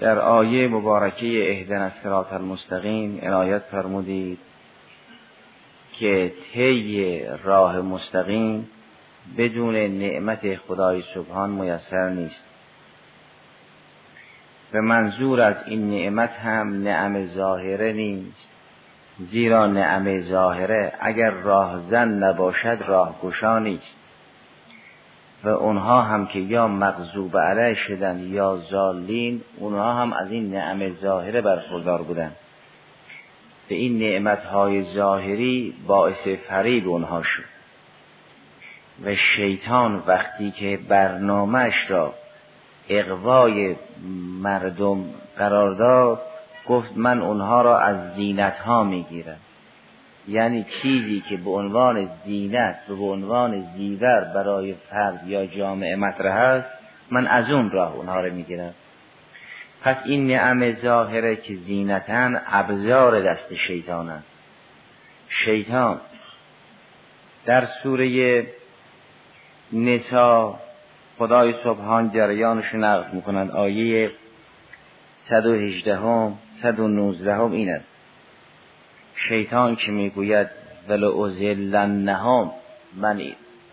در آیه مبارکه اهدن الصراط المستقیم عنایت فرمودید که طی راه مستقیم بدون نعمت خدای سبحان میسر نیست. به منظور از این نعمت هم نعم ظاهره نیست زیرا نعم ظاهره اگر راهزن نباشد راهگشا نیست. و اونها هم که یا مغضوب علیه شدن یا زالین اونها هم از این نعم ظاهره برخوردار بودن. به این نعمتهای ظاهری باعث فریب اونها شد. و شیطان وقتی که برنامهش را اقوای مردم قرار داد گفت من اونها را از زینت ها می‌گیرم. یعنی چیزی که به عنوان زینت و به عنوان زیور برای فرد یا جامعه مطرح است من از اون راه اونها رو می‌گیرم. پس این نعم ظاهره که زینتن ابزار دست شیطان شیطان در سوره نسا خدای سبحان جریانش نقل می‌کنند آیه 118 هم 119 هم این است. شیطان که می‌گوید ولو ازلنهم من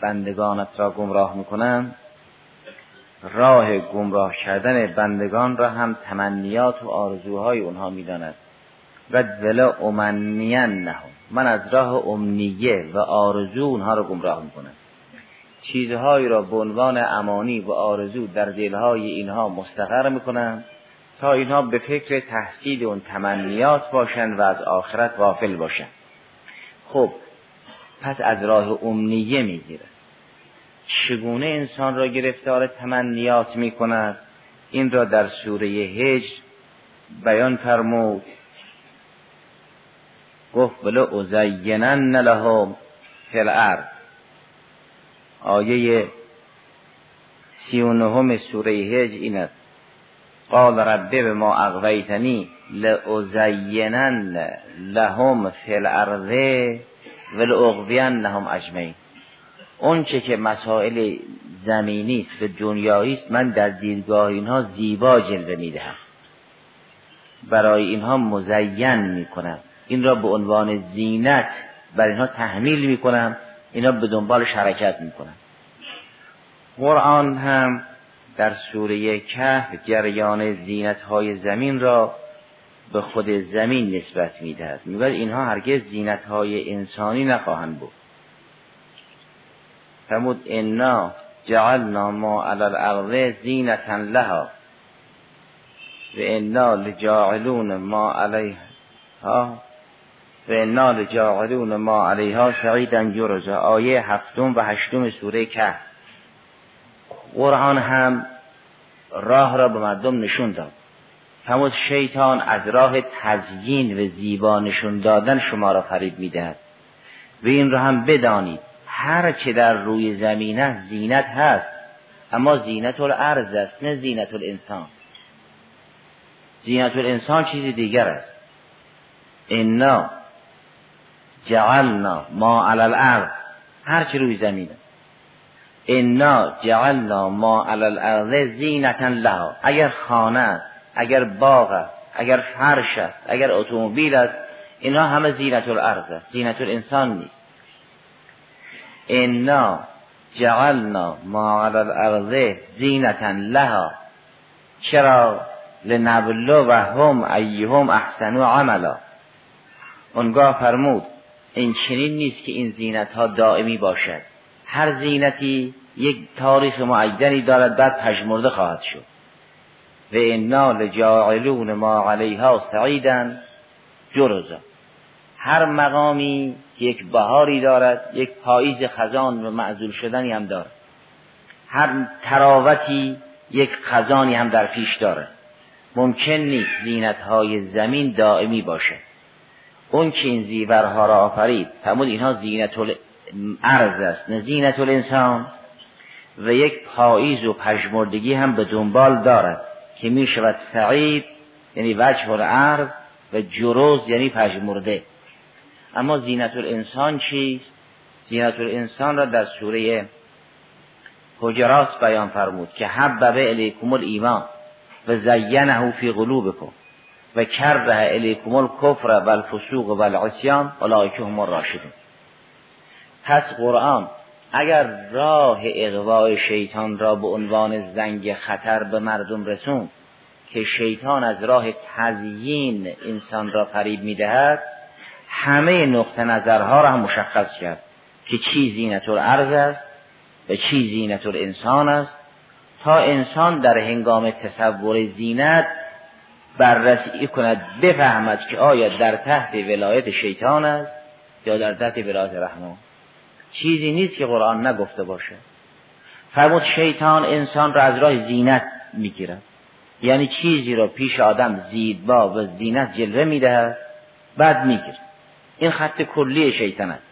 بندگانت را گمراه می‌کنم. راه گمراه کردن بندگان را هم تمنیات و آرزوهای اونها می‌داند. و ولا امنین من از راه امنیه و آرزو اونها را گمراه می‌کنم. چیزهایی را به عنوان امانی و آرزو در دلهای اینها مستقر می‌کنم. تا اینها به فکر تحصیل اون تمنیات باشند و از آخرت غافل باشند خب پس از راه امنیه می‌گیره. چگونه انسان را گرفتار تمنیات می‌کند؟ این را در سوره هجر بیان فرمود. گفت بلو ازینن لهم فی الارض آیه سی و سوره هجر این است. قال ربه به ما اغویتنی لازینن لهم فی الارض لهم اجمعین. اون چه که مسائل زمینی است و دنیایی است من در دیدگاه اینها زیبا جلوه می‌دهم. برای اینها مزین می‌کنم. این را به عنوان زینت بر اینها تحمیل می‌کنم. اینا به دنبالش حرکت می‌کنم. قرآن هم در سوره کهف جریان زینت های زمین را به خود زمین نسبت می‌دهد. می‌گوید اینها هرگز زینت های انسانی نخواهند بود. فرمود انا جعلنا ما علی الارض زینتا لها و انا لجاعلون ما علیها و انا لجاعلون ما علیها سعیدا جرزا آیه هفتم و هشتم سوره کهف. قرآن هم راه را به مردم نشون داد. همون شیطان از راه تزیین و زیبا نشون دادن شما را فریب می‌دهد. و این را هم بدانید هر چه در روی زمینه زینت هست. اما زینت الارض است نه زینت الانسان. زینت الانسان چیزی دیگر است. انا جعلنا ما علی الارض هر چه روی زمین است. انا جعلنا ما علی الارض زینتا لها اگر خانه است اگر باغ است اگر فرش است اگر اتومبیل است اینها همه زینت الارض است زینت الانسان نیست. انا جعلنا ما علی الارض زینتا لها چرا لنبلو و هم ایهم احسنو عملا اونگاه فرمود این چنین نیست که این زینت ها دائمی باشد هر زینتی یک تاریخ معینی دارد بعد پژمرده خواهد شد. و انا لجاعلون ما علیها سعیدا جرزا هر مقامی یک بهاری دارد یک پاییز خزان و معذول شدنی هم دارد. هر تراوتی یک خزانی هم در پیش داره ممکن نیست زینت های زمین دائمی باشه اون که این زیورها را آفرید فرمود اینها زینت الارض است زینت الانسان و یک پاییز و پژمردگی هم به دنبال دارد که می شود سعید یعنی وجه الارض و جروز یعنی پژمرده. اما زینت الانسان چیست؟ زینت الانسان را در سوره حجرات بیان فرمود که حبب الیکم الایمان و زینه فی قلوبکم و کره الیکم الکفر و الفسوق و العصیان اولئک هم الراشدون. پس قرآن اگر راه اقوای شیطان را به عنوان زنگ خطر به مردم رسون که شیطان از راه تزیین انسان را فریب می‌دهد همه نقطه نظرها را هم مشخص کرد که چی زینت الارض است و چی زینت الانسان است. تا انسان در هنگام تصور زینت بررسی کند بفهمد که آیا در تحت ولایت شیطان است یا در تحت ولایت رحمان. چیزی نیست که قرآن نگفته باشه. فرمود شیطان انسان را از راه زینت می‌گیرد. یعنی چیزی را پیش آدم زیدبا و زینت جلوه می‌دهد بعد می‌گیرد. این خط کلی شیطان است.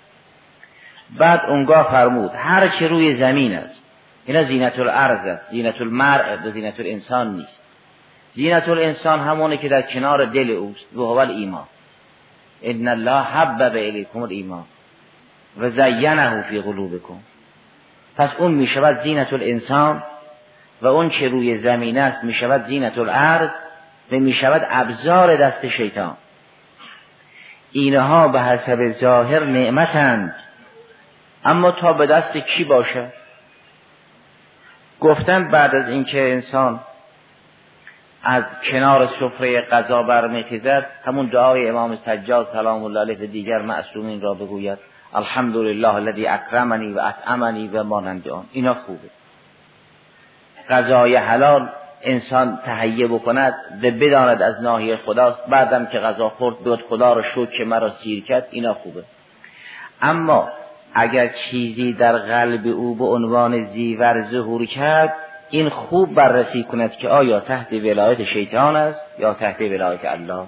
بعد اونگاه فرمود هر چه روی زمین است اینا زینت الارض است زینت المرء و زینت الانسان نیست. زینت الانسان همونه که در کنار دل اوست و هو ایمان ان الله حبب الیکم الایمان و زینه فی قلوبکم. پس اون می شود زینت الانسان و اون که روی زمین است می شود زینت الارض و می شود ابزار دست شیطان. اینها به حسب ظاهر نعمتند. اما تا به دست کی باشه؟ گفتن بعد از اینکه انسان از کنار سفره غذا برمیخیزد همون دعای امام سجاد سلام الله علیه دیگر معصومین را بگوید. الحمدلله الذی اکرمنی و اطعمنی و مانند آن اینا خوبه. غذای حلال انسان تهیه بکند و بداند از ناحیه خداست. بعدم که غذا خورد بیاد خدا را شد که مرا سیر کرد. اینا خوبه. اما اگر چیزی در قلب او به عنوان زیور ظهور کرد این خوب بررسی کند که آیا تحت ولایت شیطان است یا تحت ولایت الله.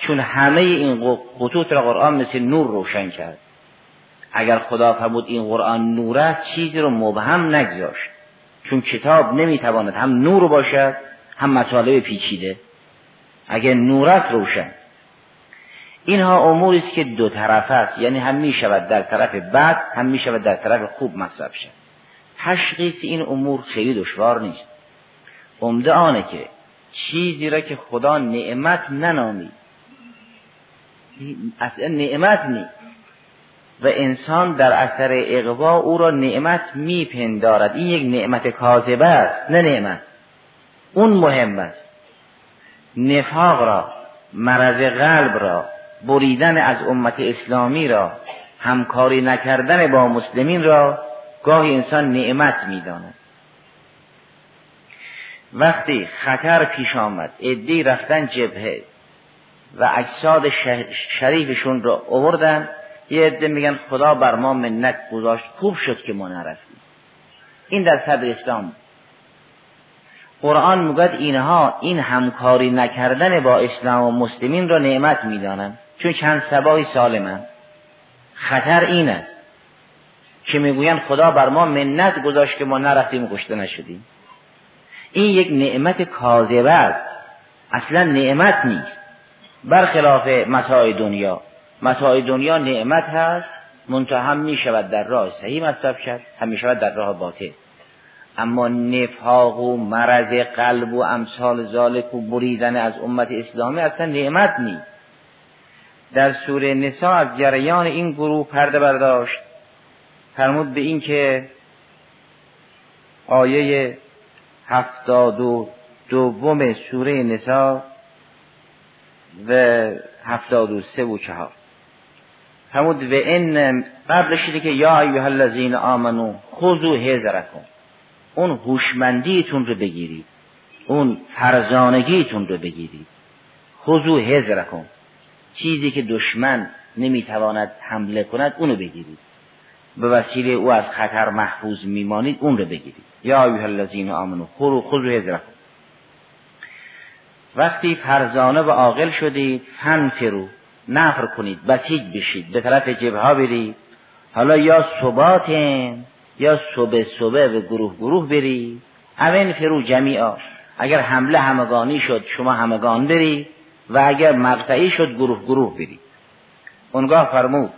چون همه این خطوط را قرآن مثل نور روشن کرد. اگر خدا فرمود این قرآن نور است چیزی رو مبهم نگذاشت. چون کتاب نمی‌تواند هم نور باشد هم مطالب پیچیده. اگر نور است روشن اینها اموری است که دو طرف است. یعنی هم می شود در طرف بد هم می شود در طرف خوب مصرف شد. تشخیص این امور خیلی دشوار نیست. عمده آنه که چیزی را که خدا نعمت ننامید. اصلا نعمت نیست. و انسان در اثر اقوا او را نعمت میپندارد. این یک نعمت کاذبه است نه نعمت. اون مهم است. نفاق را مرض قلب را بریدن از امت اسلامی را همکاری نکردن با مسلمین را گاهی انسان نعمت می‌داند. وقتی خطر پیش آمد ادی رفتن جبهه و اجساد شریفشون را آوردن یه عده میگن خدا بر ما منت گذاشت. خوب شد که ما نرفتیم. این در صدر اسلام قرآن میگد اینها این همکاری نکردن با اسلام و مسلمین را نعمت می‌دانند. چون چند سبایی سالمن خطر این است که می‌گویند خدا بر ما منت گذاشت که ما نرفتیم کشته نشدیم. این یک نعمت کاذبه است. اصلا نعمت نیست. برخلاف متاع دنیا. متاع دنیا نعمت هست منتها می شود در راه صحیح مصرف شد هم شود در راه باطل. اما نفاق و مرض قلب و امثال ذالک و بریدن از امت اسلامی اصلا نعمت نیست. در سوره نسا از جریان این گروه پرده برداشت. فرمود به این که آیه هفتاد و دوم سوره نسا و هفتاد و سه و چهار. فرمود و این قبلش که یا ایها الذین آمنو خذوا حذرکم. اون هوشمندیتون رو بگیرید. اون فرزانگیتون رو بگیرید. خذوا حذرکم. چیزی که دشمن نمی‌تواند حمله کند اونو بگیرید. به وسیله او از خطر محفوظ میمانید اون رو بگیرید. یا ایها الذین آمنو خذوا خذوا حذرکم. وقتی فرزانه و عاقل شدید فرو نفر کنید بسیج بشید به طرف جبه ها برید حالا یا ثباتن یا صبح صبح به گروه گروه برید همین فرو جمیعا اگر حمله همگانی شد شما همگان برید و اگر مقطعی شد گروه گروه برید اونگاه فرمود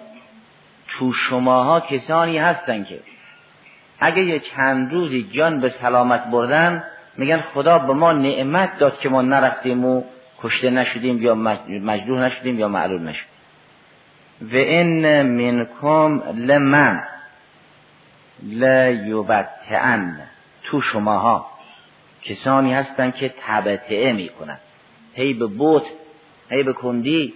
تو شماها کسانی هستن که اگه یه چند روزی جان به سلامت بردن میگن خدا به ما نعمت داد که ما نرفتیم و کشته نشدیم یا مجروح نشدیم یا معلول نشدیم. و این منکم لمن لیبتعن تو شماها کسانی هستند که تبتعه می‌کنن هی به بوت هی به کندی.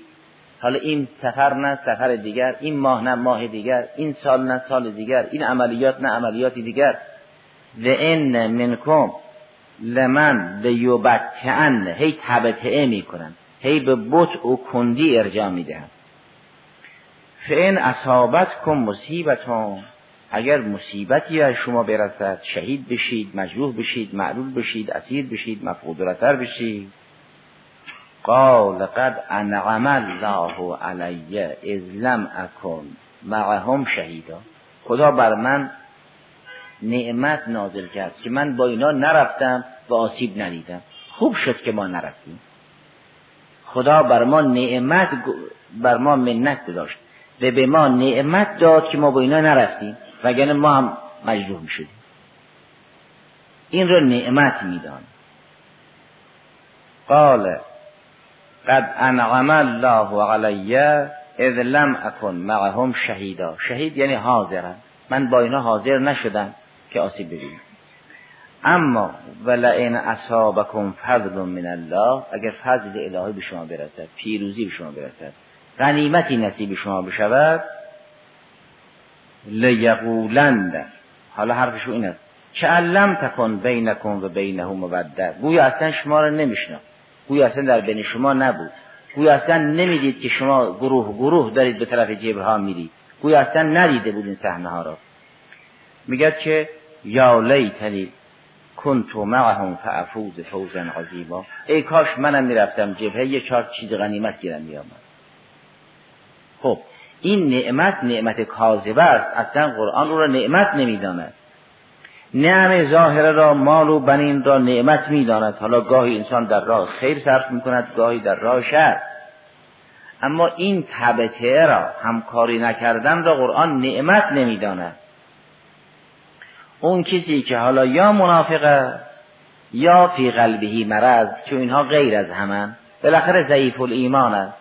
حالا این سفر نه سفر دیگر این ماه نه ماه دیگر این سال نه سال دیگر این عملیات نه عملیاتی دیگر. و این منکم لمن لیبتعن هی تبتعه می‌کنن. هی به بوت و کندی ارجاع می‌دهن. فین اصابت کن مصیبتون. اگر مصیبتی از شما برسد شهید بشید مجروح بشید معلول بشید اسیر بشید مفقودرتر بشید. قال قد انعم الله علی از لم اکن معهم شهیدا. خدا بر من نعمت نازل کرد که من با اینا نرفتم و آسیب ندیدم. خوب شد که ما نرفتیم. خدا بر ما نعمت بر ما منت داشت و به ما نعمت داد که ما با اینا نرفتیم. وگرنه ما هم مجروح می شدیم این رو نعمت میدان. قال قد انعم الله علی اذ لم اکن معهم شهیدا. شهید یعنی حاضرن. من با اینا حاضر نشدم. که آسیب ببینم اما ولئن اصابکم فضل من الله اگر فضل الهی به شما برسد پیروزی به شما برسد غنیمتی نصیب شما بشود لیقولند. حالا حرفشو این است. که علم تکن بینکن و بینه مبدل گویا اصلا شما رو نمیشنا. گویا اصلا در بین شما نبود. گویا اصلا نمی‌دید که شما گروه گروه دارید به طرف جبه ها میرید. گویا اصلا ندیده بود این صحنه ها را. میگه که یا لیتنی کنتو معهم فافوز فوزا عظیما. ای کاش منم می‌رفتم جبهه چهار چیز غنیمت گیرم میامد خب این نعمت نعمت کاذبه است. اصلا قرآن او را نعمت نمی‌داند. نعم ظاهره را مال و بنین را نعمت می‌داند. حالا گاهی انسان در راه خیر صرف می‌کند گاهی در راه شر. اما این تبته را همکاری نکردن را قرآن نعمت نمی‌داند. اون کسی که حالا یا منافق است یا فی قلبهی مرض چون اینها غیر از همان بالاخره ضعیف الایمان است.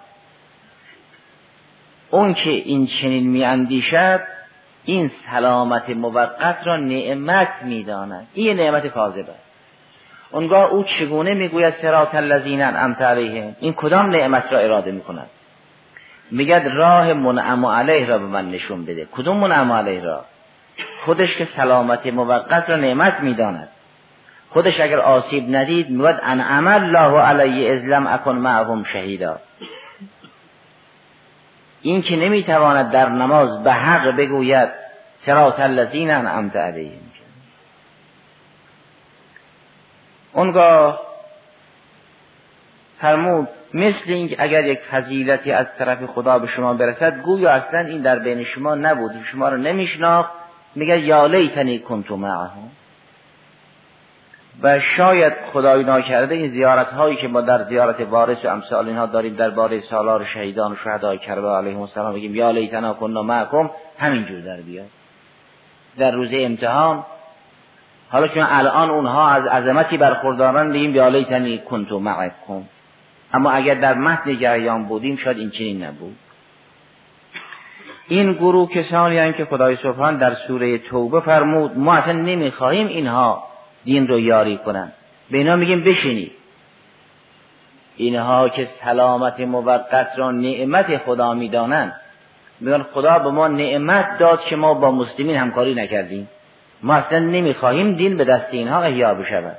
اون که این چنین میاندیشد این سلامت موقت را نعمت می‌داند. این نعمت کاذب است. اونگاه او چگونه می‌گوید سرات الذین انعمت علیهم؟ این کدام نعمت را اراده می‌کند؟ میگد راه منعم علیه را به من نشون بده. کدوم منعم علیه را؟ خودش که سلامت موقت را نعمت می‌داند. خودش اگر آسیب ندید می‌گوید انعم الله علی از لم اکن معهم شهیدا. این که نمی‌تواند در نماز به حق بگوید سرات الذین انعمت علیهم. اونگاه فرمود مثل اینکه اگر یک فضیلتی از طرف خدا به شما برسد گویا اصلا این در بین شما نبود شما رو نمیشناخت میگه یا لیتنی کنتو معهم و شاید خدای ناکرده این زیارت هایی که ما در زیارت وارث و امثال اینها داریم در باره سالار شهیدان و شهدای کربلا علیهم السلام بگیم یا لیتنا کننا معکم همینجور در بیاد. در روز امتحان حالا که الان اونها از عظمتی برخوردارن بگیم یا لیتنی کنتو معکم. اما اگر در متن جریان بودیم شاید این نبود. این گروه کسانی هم که خدای سبحان در سوره توبه فرمود ما اصلا نمی‌خواهیم اینها دین رو یاری کنن. به اینا میگیم بشینید. اینها که سلامت موقت را نعمت خدا می‌دانند. میگن خدا به ما نعمت داد که ما با مسلمین همکاری نکردیم. ما اصلا نمی‌خواهیم دین به دست اینها احیا بشود.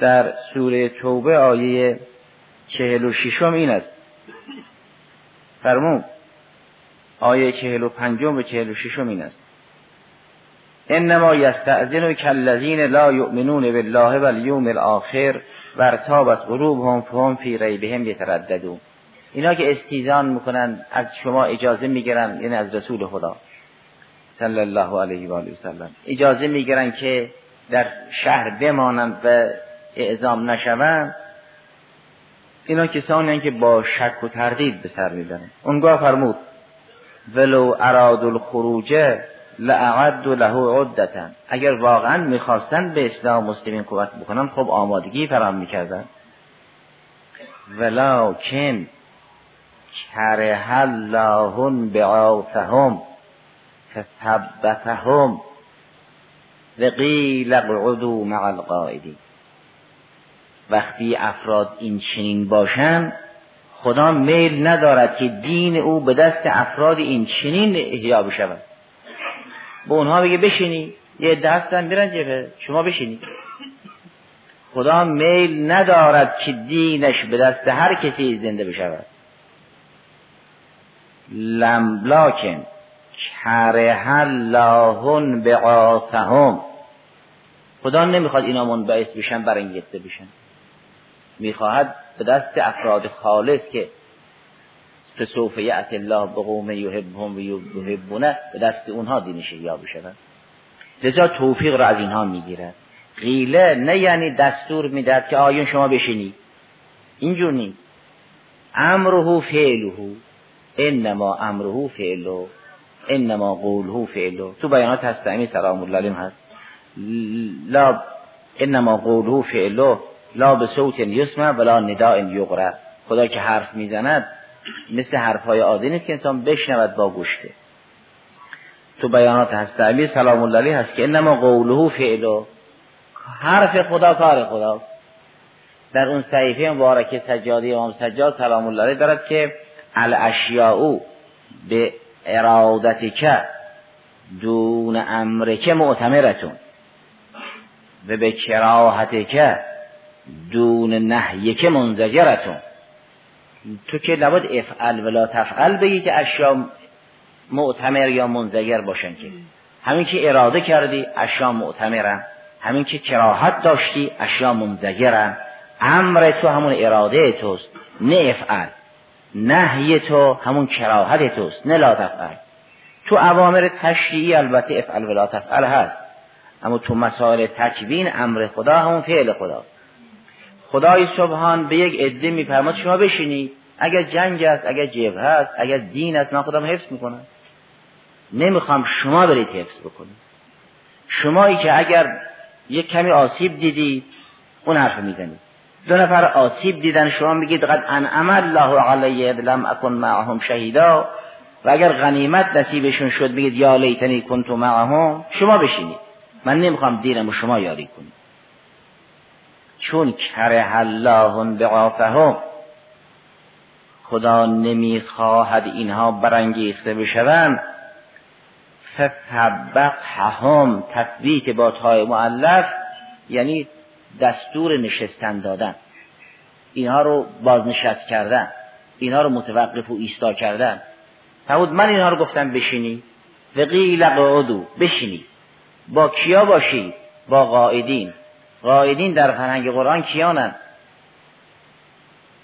در سوره توبه آیه چهل و ششم این است. فرمود آیه چهل و پنجم و چهل و ششم این است. انما یستأذن کالذین لا یؤمنون بالله والیوم الاخر ورتابت قلوبهم فهم فی ریبهم یترددون. اینا که استیزان می‌کنن از شما اجازه می‌گیرن یعنی از رسول خدا صلی الله علیه و آله وسلم اجازه می‌گیرن که در شهر بمانند و اعزام نشوند. اینا کسانی که با شک و تردید به سر می‌برن اونگاه فرمود ولو اراد الخروج لعد له عدتا. اگر واقعا می‌خواستن به اسلام مسلمین کمک بکنن خب آمادگی فرام می‌کردن. ولکن کره الله بعافهم فثبتهم وقیل اقعدوا مع القائدین. وقتی افراد این چنین باشند خدا میل ندارد که دین او به دست افراد این چنین احیا بشود. به اونها بگه بشینی یه دستن میرن جبه شما بشینی. خدا میل ندارد که دینش به دست هر کسی زنده بشود. لملاکن کره اللهن بعافهم خدا نمی‌خواد اینا منبعث بشن برانگیخته بشن. می‌خواهد به دست افراد خالص که فسوف یعت الله به قوم یحبهم و یحبونه به دست اونها دینش یا بشود لذا توفیق را از اینها می‌گیرد. قیله نه یعنی دستور می‌داد که آیون شما بشینی. اینجور نیست. امره فعله. انما امره فعله. انما قوله فعله. تو بیانات هست سلام الله هست لا انما قوله فعله. لا به صوت یسمع ولا نداء یقرا خدا که حرف می‌زند مثل حرفهای عادی نیست که انسان بشنود با گوشته. تو بیانات هست. تعبیر سلام الله هست که انما قوله فعله حرف خدا کار خدا در اون صحیفه مبارکه سجادی امام سجاد سلام الله دارد که الاشیاء به ارادتک دون امرک معتمرتون و به کراهتک دون نهیک منزجرتون. تو که نباید افعل ولا تفعل بگی که اشیا معتمر یا منزجر باشن که. همین که اراده کردی اشیا معتمرن. همین که کراهت داشتی اشیا منزجرن. امر تو همون اراده توست نه افعل. نهی تو همون کراهت توست نه لا تفعل. تو اوامر تشریعی البته افعل ولا تفعل هست. اما تو مسائل تکوین امر خدا همون فعل خداست. خدای سبحان به یک عده میفرماد شما بشینید. اگر جنگ است اگر جبهه است اگر دین است من خودم حفظ می‌کنم. نمی‌خوام شما برید حفظ بکنید. شمایی که اگر یک کمی آسیب دیدید اون حرف می‌زنید. دو نفر آسیب دیدن شما میگید قد انعم الله علی لم اکن معهم شهیدا. و اگر غنیمت نصیبشون شد میگید یا لیتنی کنت معهم. شما بشینید. من نمی‌خوام دینم و شما یاری کنید. چون کره الله بعافهم خدا نمی‌خواهد اینها برانگیخته بشوند. فثبتهم تثبیت با تای معلف یعنی دستور نشستن دادن. اینها رو بازنشست کردن. اینها رو متوقف و ایستا کردن. فرمود من اینها رو گفتم بشینی. و قیل قعدو بشینی. با کیا باشی؟ با قائدین قائدین در فرهنگ قرآن کیانن؟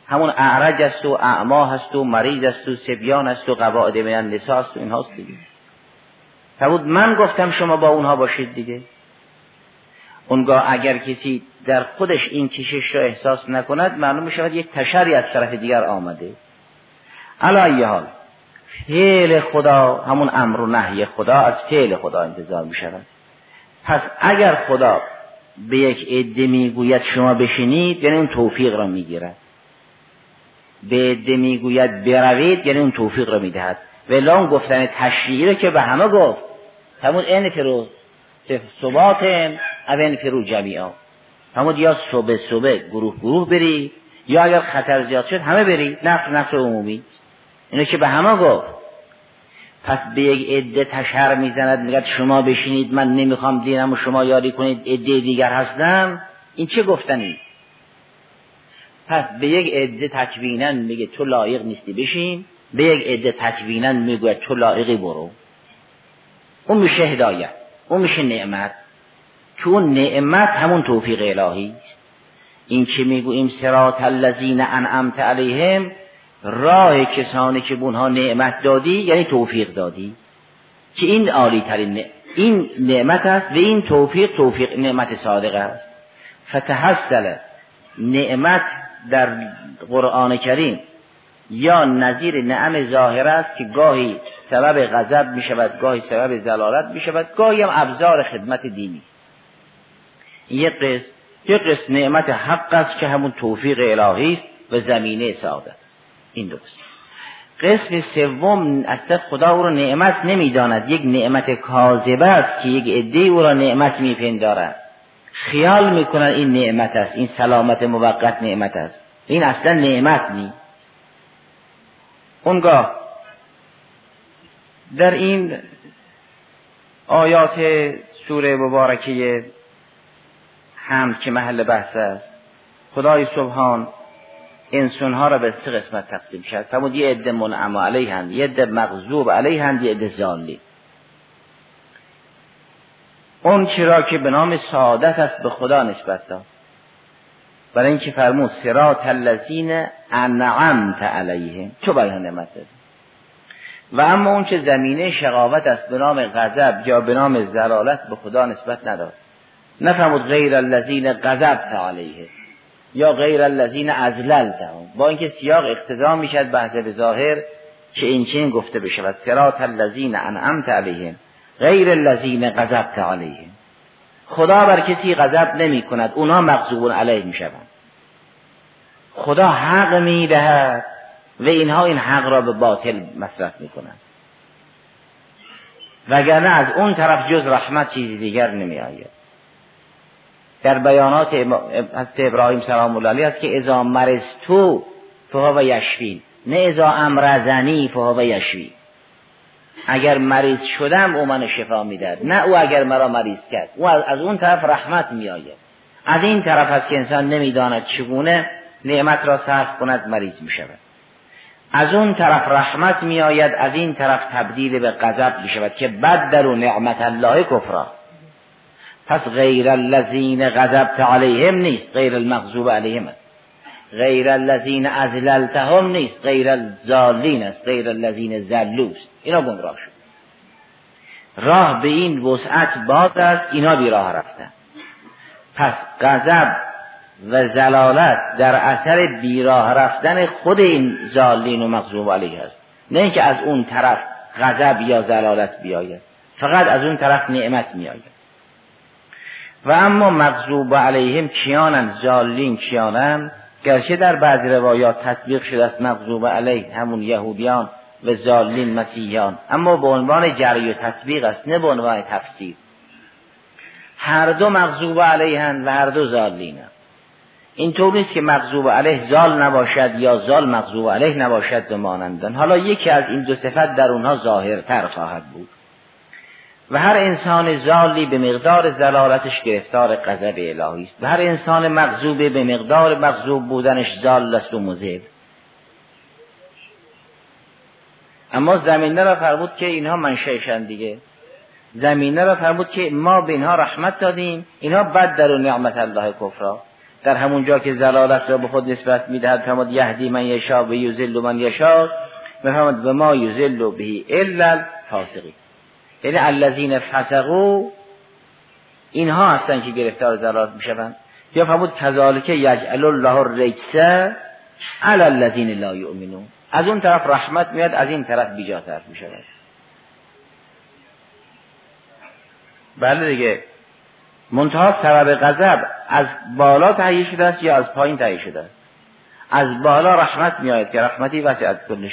همون اعرج است و اعما هست و مریض است و سبیان است و قواعد من النساء است و اینهاست دیگه. فرمود من گفتم شما با اونها باشید دیگه. اونگاه اگر کسی در خودش این کشش را احساس نکند معلوم شود یک تشری از طرف دیگر آمده. علا حال فعل خدا همون امر و نهی خدا از فعل خدا انتظار می شود پس اگر خدا به یک عده می‌گوید شما بشینید یعنی اون توفیق را می‌گیرد. به عده می‌گوید بروید یعنی اون توفیق را می‌دهد. ولی گفتن تشریعی را که به همه گفت. همون این فرو ثبات او فرو جمیعا. همون یا صبح صبح گروه گروه بری یا اگر خطر زیاد شد همه بری نقل نقل عمومی. اینو که به همه گفت. پس به یک عده تشهر می‌زند میگه شما بشینید من نمی‌خوام دینم و شما یاری کنید عده دیگر هستم. این چه گفتنی؟ پس به یک عده تکوینن میگه تو لایق نیستی بشین. به یک عده تکوینا می‌گوید تو لائقی برو. اون میشه هدایت اون میشه نعمت. چون نعمت همون توفیق الهی است. این که می‌گوییم؟ سرات الذین انعمت علیهم. راه کسانی که بونها نعمت دادی یعنی توفیق دادی. که این عالی ترین این نعمت است و این توفیق توفیق نعمت صادق است. فتحصل نعمت در قرآن کریم یا نظیر نعم ظاهر است که گاهی سبب غضب می شود گاهی سبب زلالت می شود گاهی هم ابزار خدمت دینی یک قسم یک قسم نعمت حق است که همون توفیق الهی است و زمینه سعادت این دوست. قسم سوم اصلا خدا او را نعمت نمی‌داند. یک نعمت کاذبه است که یک عده او را نعمت میپندارد. خیال می‌کنن این نعمت است. این سلامت موقت نعمت است. این اصلا نعمت نی اونگاه در این آیات سوره مبارکه هم که محل بحث است خدای سبحان انسان ها را به سه قسمت تقسیم کرد. فرمود یه عده منعم علیهند یه عده مغضوب علیهند یه عده ظالی اون چرا که به نام سعادت است به خدا نسبت داد. برای اینکه فرمود سرات الذین انعمت علیهم. تو برای نعمت داد؟ و اما اون که زمینه شقاوت است به نام غضب یا به نام زلالت به خدا نسبت نداد. نفهمود غیر الذین غضبت علیه یا غیر الذین ازللتهم. با اینکه سیاق اقتضا می‌شد بحث به ظاهر که این چین گفته بشود سرات الذین انعمت علیهم غیر الذین غضبت علیهم. خدا بر کسی غضب نمی کند اونا مغضوب علیه می شوند خدا حق می دهد و اینها این حق را به باطل مصرف می کنند وگرنه از اون طرف جز رحمت چیزی دیگر نمی آید در بیانات حضرت ابراهیم سلام الله علیه است که اذا مرستو فهو یشفی نه اذا امرزنی فهو یشفی اگر مریض شدم او من شفا می‌داد نه او اگر مرا مریض کرد. او از اون طرف رحمت میآید. از این طرف هست که انسان نمی‌داند چگونه نعمت را صرف کند مریض می شود از اون طرف رحمت می آید از این طرف تبدیل به غضب می شود که بدل و نعمت الله کفرا. پس غیر الذین غضبت علیهم نیست غیر المغضوب علیهم است. غیر الذین ازللتهم نیست غیر الزالین است غیر الذین زلوست اینا گمراه شد. راه به این وسعت باز است اینا بی راه رفتن. پس غضب و زلالت در اثر بیراه رفتن خود این زالین و مغضوب علیه است. نه اینکه از اون طرف غضب یا زلالت بیاید فقط از اون طرف نعمت میآید. و اما مغضوب علیهم کیانن زالین کیانن گرچه در بعضی روایات تطبیق شده است مغضوب علیه همون یهودیان و زالین مسیحیان. اما به عنوان جری و تطبیق است نه به عنوان تفسیر. هر دو مغضوب علیهن و هر دو زالین طور نیست که مغضوب علیه زال نباشد یا زال مغضوب علیه نباشد به مانندن حالا یکی از این دو صفت در اونها ظاهرتر خواهد بود. و هر انسان زالی به مقدار زلالتش گرفتار غضب الهی است. و هر انسان مغضوب به مقدار مغضوب بودنش زال است و مذهب اما زمینه را فرمود که اینها منشأشن دیگه. زمینه را فرمود که ما به اینها رحمت دادیم. اینها بد در نعمت الله کفرا در همون جا که زلالت را به خود نسبت می‌دهد فرمود یهدی من یشا و یوزل من یشا فرمود به ما یوزل به الا فاسقی یعنی الذین فسقوا اینها هستن که گرفتار زلالت می‌شوند. یا فرمود کذالک یجعل الله الرجس علی الذین لا یؤمنون. از اون طرف رحمت میاد از این طرف بیجا طرف می‌شود. بله دیگه. منتها سبب غضب از بالا تهیه شده است یا از پایین تهیه شده است؟ از بالا رحمت میآید که رحمتی وسیع از کل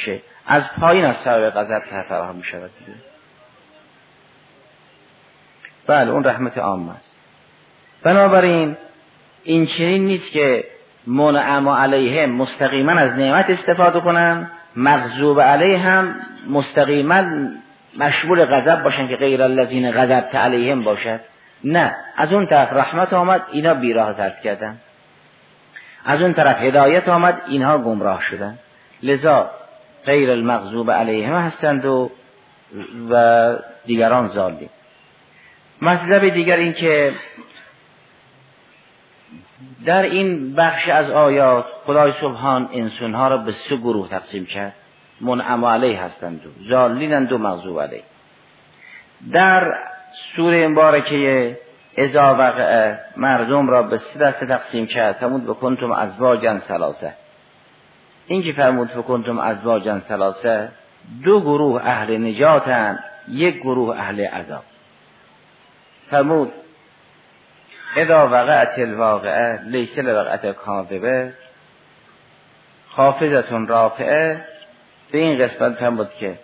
از پایین از سبب غضب فراهم می شود بله اون رحمت عام است. بنابراین این چنین نیست که منعم علیهم مستقیما از نعمت استفاده کنن مغضوب علیه هم مستقیما مشمول غضب باشن که غیر الذین غضبت علیهم باشد. نه از اون طرف رحمت آمد اینا بیراه ترک کردن. از اون طرف هدایت آمد اینها گمراه شدن. لذا غیر المغضوب علیهم هستند و و دیگران ظالم مطلب دیگر این که در این بخش از آیات خدای سبحان انسانها را به سه گروه تقسیم کرد. منعم علیه هستند و ظالینند و مغضوب علیه. در سوره مبارکه ازا وقع مردم را به سه دسته تقسیم کرد. فرمود بکنتم ازواجا سلاسه این که فرمود بکنتم ازواجا سلاسه دو گروه اهل نجاتن یک گروه اهل عذاب. فرمود اذا وقعت الواقعه لیس لوقعت کاذبه خافزتون رافعه به این قسمت فرمود که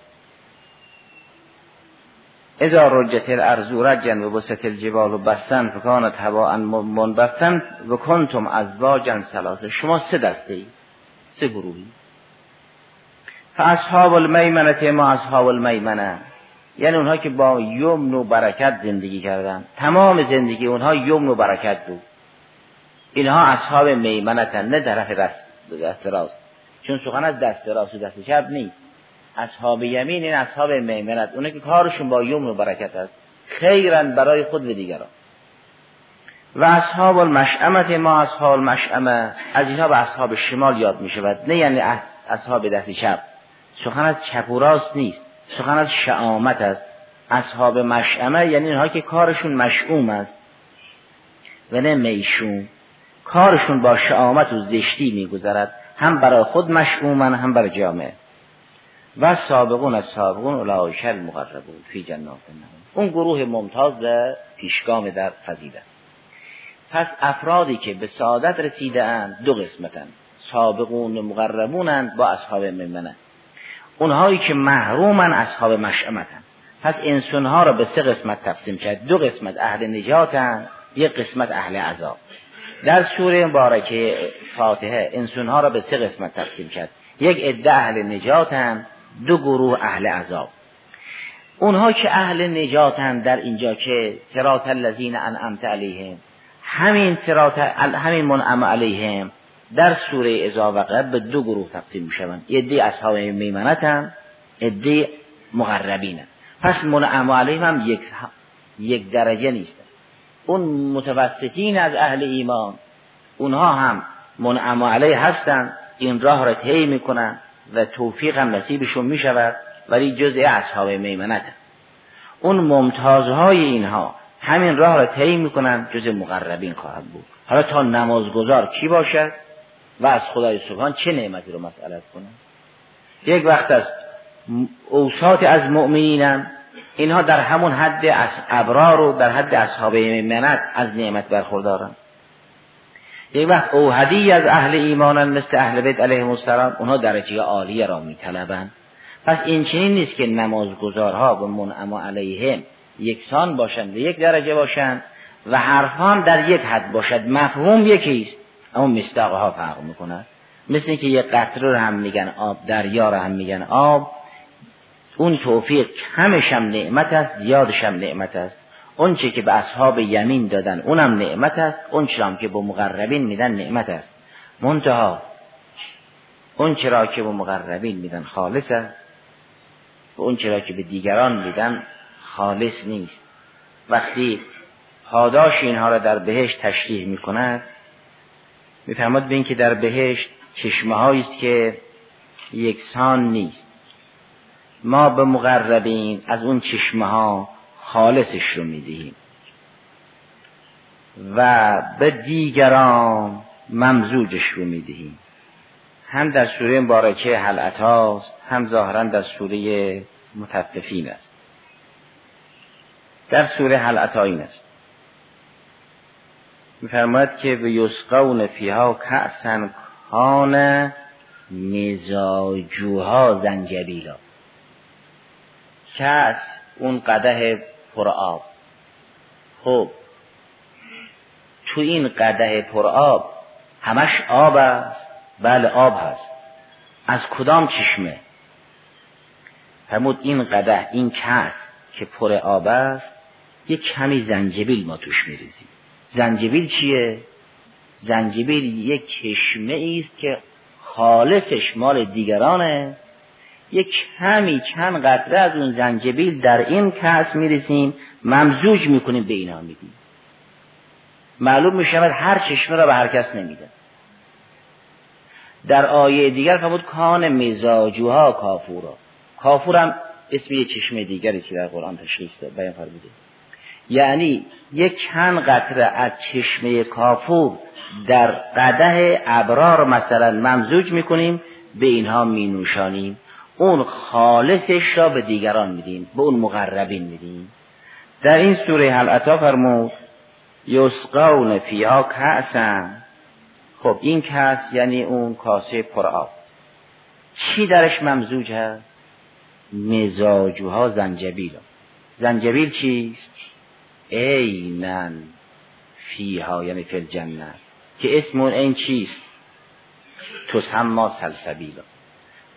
اذا رجت الارض رجن و بست الجبال و بستن فکانت هوا منبفتن و کنتم ازواجا سلاسه شما سه دسته ای سه گروهی. فاصحاب المیمنه ما اصحاب المیمنه. یعنی اونها که با یمن و برکت زندگی کردن. تمام زندگی اونها یمن و برکت بود. اینها اصحاب میمنتن نه طرف دست, راست. چون سخن از دست راست و دست چپ نیست. اصحاب یمین این اصحاب میمنت. اونها که کارشون با یمن و برکت است. خیرن برای خود و دیگران. و اصحاب المشئمة ما اصحاب المشئمة از اینها به اصحاب شمال یاد می شود نه یعنی اصحاب دست چپ سخن از چپ و راست نیست. سخن از شئامت است. اصحاب مشئمه یعنی اینها که کارشون مشئوم است. و نه می‌شوم. کارشون با شعامت و زشتی میگذرد. هم برای خود مشعومن هم برای جامعه. و سابقون از سابقون اولئک المقربون فی جنات النعیم. اون گروه ممتاز پیشگام در فضیلت پس افرادی که به سعادت رسیده اند دو قسمتن. سابقون و مقربونند با اصحاب ممنه اونهایی که محرومن اصحاب مشعمتن پس انسانها را به سه قسمت تقسیم کرد. دو قسمت اهل نجاتن یک قسمت اهل عذاب. در سوره مبارکه فاتحه انسانها را به سه قسمت تقسیم کرد. یک عده اهل نجاتن دو گروه اهل عذاب. اونها که اهل نجاتن در اینجا که سرات الذین انعمت علیهم همین سرات همین منعم علیهم در سوره ازا وقع به دو گروه تقسیم می‌شوند. عده اصحاب میمنتن عده مقربینن. پس منعم علیهم هم یک یک درجه نیستن اون متوسطین از اهل ایمان اونها هم منعم علیه هستند این راه را طی می‌کنن و توفیق هم نصیبشون می‌شود ولی جزء اصحاب میمنت اون ممتازهای اینها همین راه را طی می‌کنن جزء مقربین خواهد بود. حالا تا نمازگذار کی باشد؟ و از خدای سبحان چه نعمتی رو مسئلت کنن یک وقت از اوساط از مؤمنینم اینها در همون حد از ابرار و در حد اصحاب منت از نعمت برخوردارن. یک وقت اوهدی از اهل ایمانن مثل اهل بیت علیهم السلام اونها درجه عالیه را میطلبند پس این چنین نیست که نمازگزارها به منعم علیهم یکسان باشند یک درجه باشند و حرفان در یک حد باشد. مفهوم یکیست. اما مستاقها فرق می‌کند مثل اینکه یک قطره رو هم میگن آب دریا رو هم میگن آب اون توفیق کمش هم نعمت است زیادش هم نعمت است. اون چه که به اصحاب یمین دادن اونم نعمت است. اون چرا که به مقربین میدن نعمت است. منتها اون چرا که به مقربین میدن خالص است. و اون چرا که به دیگران میدن خالص نیست. وقتی پاداش اینها را در بهشت تشریح می‌کند میفرماد به که در بهشت چشمه است که یکسان نیست. ما به مقربین از اون چشمه ها خالصش رو می‌دهیم. و به دیگران ممزوجش رو می‌دهیم. هم در سوره مبارکه هست هم ظاهرا در سوره متففین است. در سوره حلعتا این است. میفرماید که به یسقون فیها کأسن کان مزاجوها زنجبیلا. کأس اون قده پر آب. خب تو این قده پر آب همش آب است؟ بله آب هست. از کدام چشمه؟ فرمود این قده این کس که پر آب است یه کمی زنجبیل ما توش میریزیم. زنجبیل چیه؟ زنجبیل یک چشمه است که خالصش مال دیگرانه. یک کمی چند قطره از اون زنجبیل در این کس می‌رسیم ممزوج می‌کنیم به اینا میدیم. معلوم می‌شود هر چشمه را به هر کس نمیده. در آیه دیگر فرمود کان مزاجوها کافورا. کافور هم اسم یه چشمه دیگری که در قرآن تشخیص بیان فرموده یعنی یک چند قطره از چشمه کافور در قده ابرار مثلا ممزوج می‌کنیم به اینها مینوشانیم. اون خالصش را به دیگران میدیم به اون مقربین میدیم. در این سوره حلعتا فرمود یسقون فیها کعسن خب این کس یعنی اون کاسه پر آب. چی درش ممزوج هست؟ مزاجوها زنجبیل. زنجبیل چیست؟ اینن فیها یعنی فی الجنه. که اسم اون این چیست؟ تسما سلسبیل.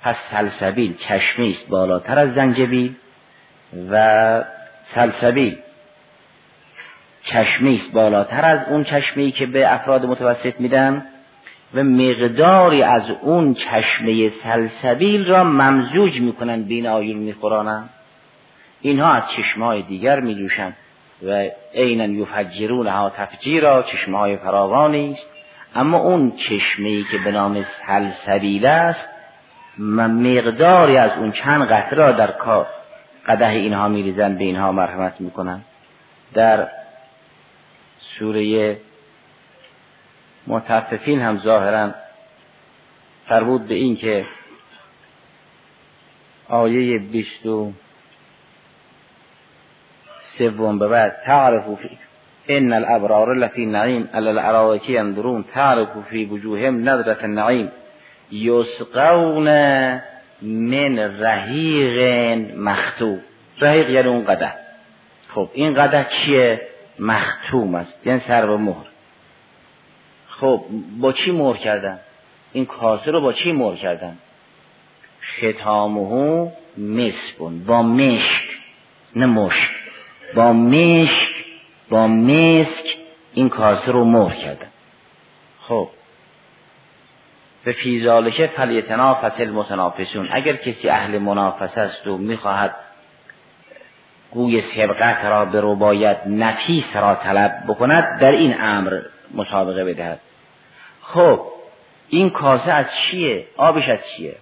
پس سلسبیل چشمی است بالاتر از زنجبیل و سلسبیل چشمی است بالاتر از اون چشمی که به افراد متوسط میدن و مقداری از اون چشمه سلسبیل را ممزوج می‌کنن بین آیون میخورانن. اینها از چشمه های دیگر میجوشن. و عینا یفجرونها تفجیرا چشمه های فراوانی است. اما اون چشمه که به نام سلسبیل است مقداری از اون چند قطره را در کار قده اینها میریزن به اینها مرحمت می‌کنن. در سوره متففین هم ظاهرا فرمود به این که آیه بیست و سوم به بعد تعرف فی ان الابرار لفی نعیم علی الارائک ينظرون تعرف فی وجوههم نظرة النعیم. یسقون من رحیق مختوم. رحیق یعنی اون قده خب این قده چیه؟ مختوم است یعنی سر و مهر. خب با چی مهر کردن؟ این کاسه رو با چی مهر کردن؟ ختامه مسکن با مشک نه مشک. با مشک با مسک این کاسه رو مهر کردن خب. به فیزالکه فلیتنا فصل متنافسون اگر کسی اهل منافسه است و می‌خواهد گوی سبقت را به رو باید نفیس را طلب بکند در این امر مسابقه بدهد. خب این کاسه از چیه؟ آبش از چیه؟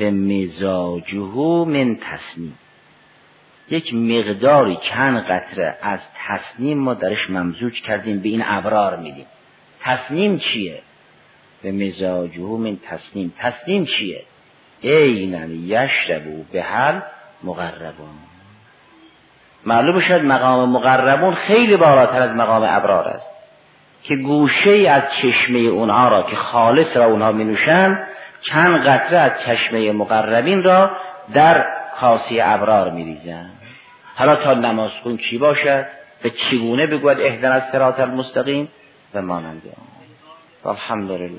و مزاجه من تصنیم یک مقداری چند قطره از تصنیم ما درش ممزوج کردیم به این ابرار میدیم تصنیم چیه؟ به مزاجه من تصنیم تصنیم چیه؟ اینن یشربو به هر مقربون. معلوم شد مقام مقربون خیلی بالاتر از مقام ابرار است. که گوشه از چشمه اونها را که خالص را اونها می نوشن چند قطره از چشمه مقربین را در کاسی ابرار می ریزن حالا تا نماز خون چی باشد؟ به چگونه بگوید اهدن از سرات المستقیم؟ و مانند آن. الحمدلله